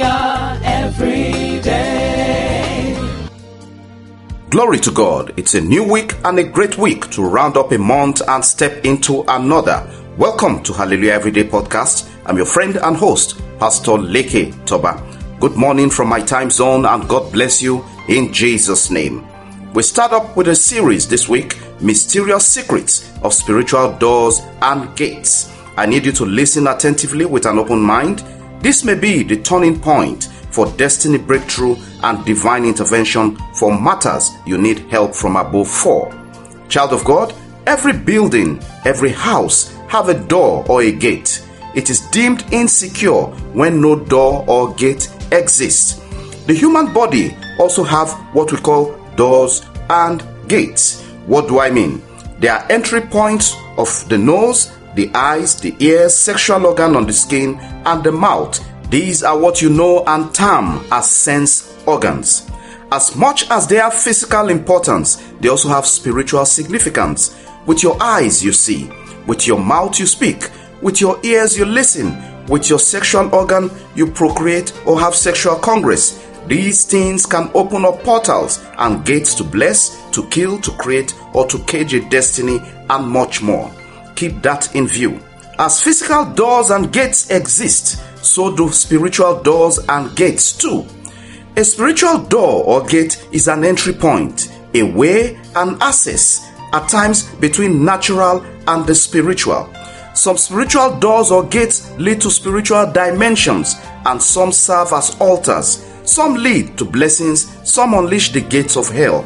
hallelujah every day. Glory to God. It's a new week and a great week to round up a month and step into another. Welcome to Hallelujah Everyday Podcast. I'm your friend and host, Pastor Leke Toba. Good morning from my time zone and God bless you in Jesus' name. We start up with a series this week Mysterious Secrets of Spiritual Doors and Gates. I need you to listen attentively with an open mind. This may be the turning point for destiny breakthrough and divine intervention for matters you need help from above for. Child of God, every building, every house have a door or a gate. It is deemed insecure when no door or gate exists. The human body also have what we call doors and gates. What do I mean? They are entry points of the nose, the eyes, the ears, sexual organ on the skin, and the mouth. These are what you know and term as sense organs. As much as they have physical importance, they also have spiritual significance. With your eyes, you see. With your mouth, you speak. With your ears, you listen. With your sexual organ, you procreate or have sexual congress. These things can open up portals and gates to bless, to kill, to create, or to cage a destiny, and much more. Keep that in view. As physical doors and gates exist, so do spiritual doors and gates too. A spiritual door or gate is an entry point, a way, and access, at times between natural and the spiritual. Some spiritual doors or gates lead to spiritual dimensions, and some serve as altars. Some lead to blessings, some unleash the gates of hell.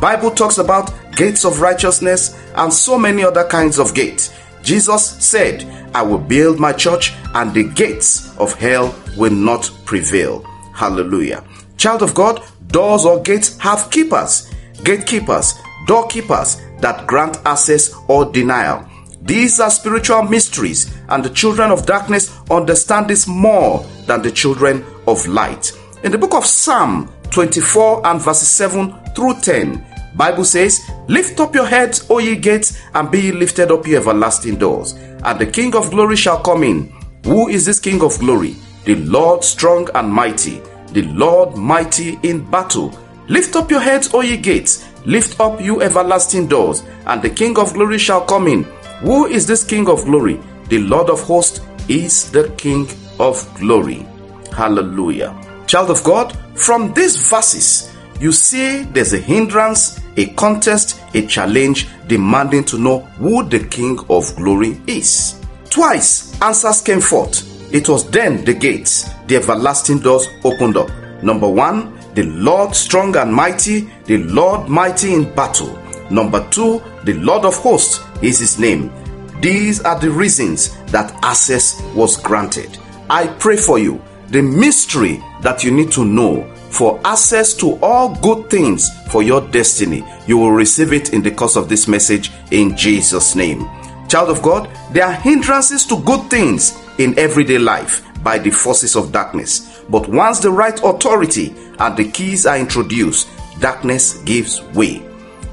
Bible talks about gates of righteousness and so many other kinds of gates. Jesus said, I will build my church and the gates of hell will not prevail. Hallelujah. Child of God, doors or gates have keepers, gatekeepers, doorkeepers that grant access or denial. These are spiritual mysteries, and the children of darkness understand this more than the children of light. In the book of Psalm 24 and verses 7 through 10, Bible says, Lift up your heads, O ye gates, and be ye lifted up, ye everlasting doors, and the King of glory shall come in. Who is this King of glory? The Lord strong and mighty, the Lord mighty in battle. Lift up your heads, O ye gates, lift up, you everlasting doors, and the King of glory shall come in. Who is this King of glory? The Lord of hosts is the King of glory. Hallelujah. Child of God, from these verses, you see there's a hindrance, a contest, a challenge demanding to know who the King of glory is. Twice answers came forth. It was then the gates, the everlasting doors opened up. Number one, the Lord strong and mighty, the Lord mighty in battle. Number two, the Lord of hosts is his name. These are the reasons that access was granted. I pray for you the mystery that you need to know for access to all good things for your destiny. You will receive it in the course of this message in Jesus' name. Child of God, there are hindrances to good things in everyday life by the forces of darkness. But once the right authority and the keys are introduced, darkness gives way.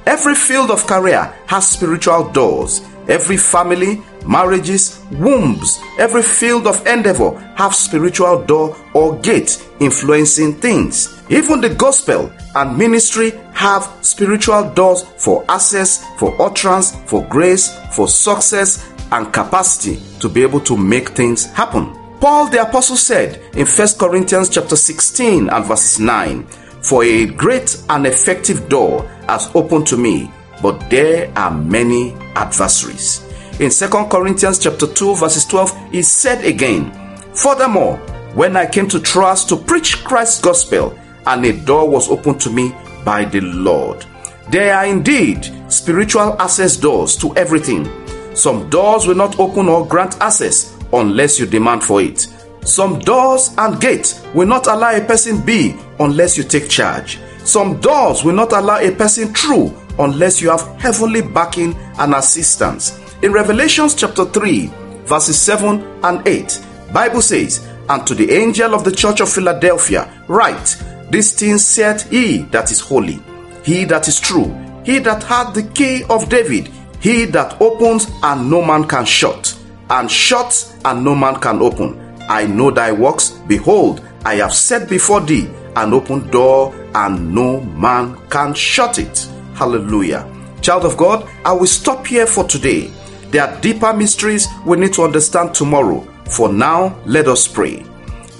Every field of career has spiritual doors. Every family, marriages, wombs, every field of endeavor have spiritual door or gate influencing things. Even the gospel and ministry have spiritual doors for access, for utterance, for grace, for success and capacity to be able to make things happen. Paul the apostle said in 1 Corinthians chapter 16 and verse 9, For a great and effective door has opened to me, but there are many adversaries. In 2 Corinthians chapter 2 verses 12, he said again, Furthermore, when I came to Troas to preach Christ's gospel, and a door was opened to me by the Lord. There are indeed spiritual access doors to everything. Some doors will not open or grant access unless you demand for it. Some doors and gates will not allow a person be unless you take charge. Some doors will not allow a person through unless you have heavenly backing and assistance. In Revelations chapter 3, verses 7 and 8, Bible says, And to the angel of the church of Philadelphia, write, These things saith he that is holy, he that is true, he that hath the key of David, he that opens and no man can shut, and shuts and no man can open. I know thy works. Behold, I have set before thee an open door, and no man can shut it. Hallelujah. Child of God, I will stop here for today. There are deeper mysteries we need to understand tomorrow. For now, let us pray.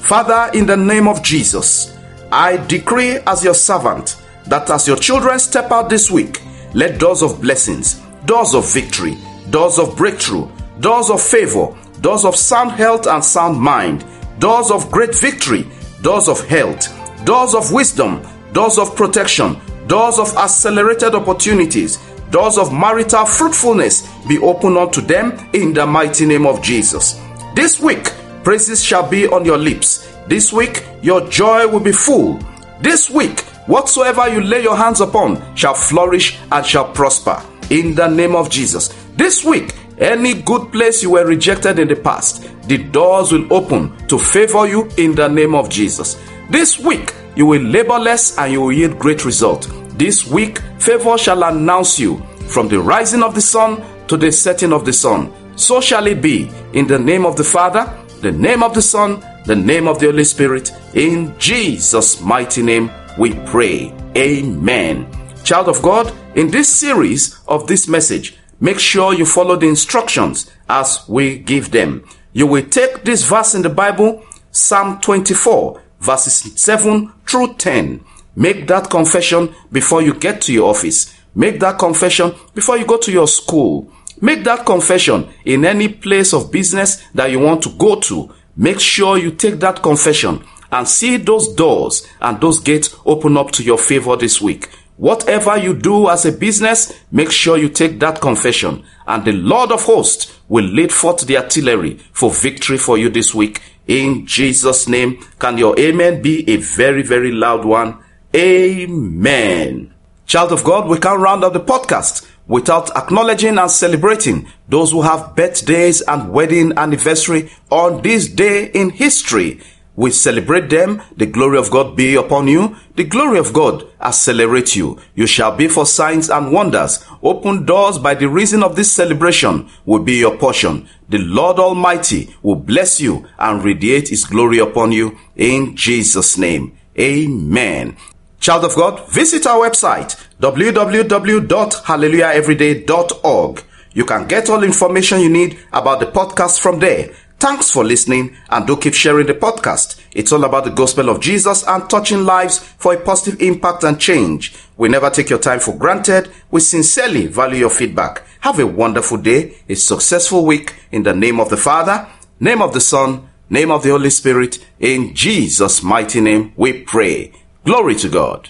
Father, in the name of Jesus, I decree as your servant that as your children step out this week, let doors of blessings, doors of victory, doors of breakthrough, doors of favor, doors of sound health and sound mind, doors of great victory, doors of health, doors of wisdom, doors of protection, doors of accelerated opportunities, doors of marital fruitfulness be opened unto them in the mighty name of Jesus. This week, praises shall be on your lips. This week, your joy will be full. This week, whatsoever you lay your hands upon shall flourish and shall prosper in the name of Jesus. This week, any good place you were rejected in the past, the doors will open to favor you in the name of Jesus. This week, you will labor less and you will yield great result. This week, favor shall announce you from the rising of the sun to the setting of the sun. So shall it be in the name of the Father, the name of the Son, the name of the Holy Spirit. In Jesus' mighty name, we pray. Amen. Child of God, in this series of this message, Make sure you follow the instructions as we give them. You will take this verse in the Bible, Psalm 24, verses 7 through 10. Make that confession before you get to your office. Make that confession before you go to your school. Make that confession in any place of business that you want to go to. Make sure you take that confession and see those doors and those gates open up to your favor this week. Whatever you do as a business, make sure you take that confession, and the Lord of hosts will lead forth the artillery for victory for you this week. In Jesus' name, can your amen be a very, very loud one? Amen. Child of God, we can't round up the podcast without acknowledging and celebrating those who have birthdays and wedding anniversary on this day in history. We celebrate them. The glory of God be upon you. The glory of God accelerate you. You shall be for signs and wonders. Open doors by the reason of this celebration will be your portion. The Lord Almighty will bless you and radiate His glory upon you in Jesus' name. Amen. Child of God, visit our website www.hallelujaheveryday.org. You can get all information you need about the podcast from there. Thanks for listening and do keep sharing the podcast. It's all about the gospel of Jesus and touching lives for a positive impact and change. We never take your time for granted. We sincerely value your feedback. Have a wonderful day, a successful week in the name of the Father, name of the Son, name of the Holy Spirit. In Jesus' mighty name we pray. Glory to God.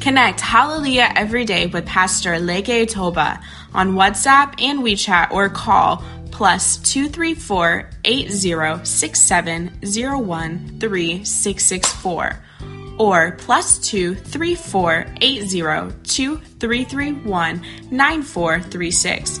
Connect Hallelujah every day with Pastor Leke Toba on WhatsApp and WeChat or call plus 234 8067 013 or plus 234 2331 9436.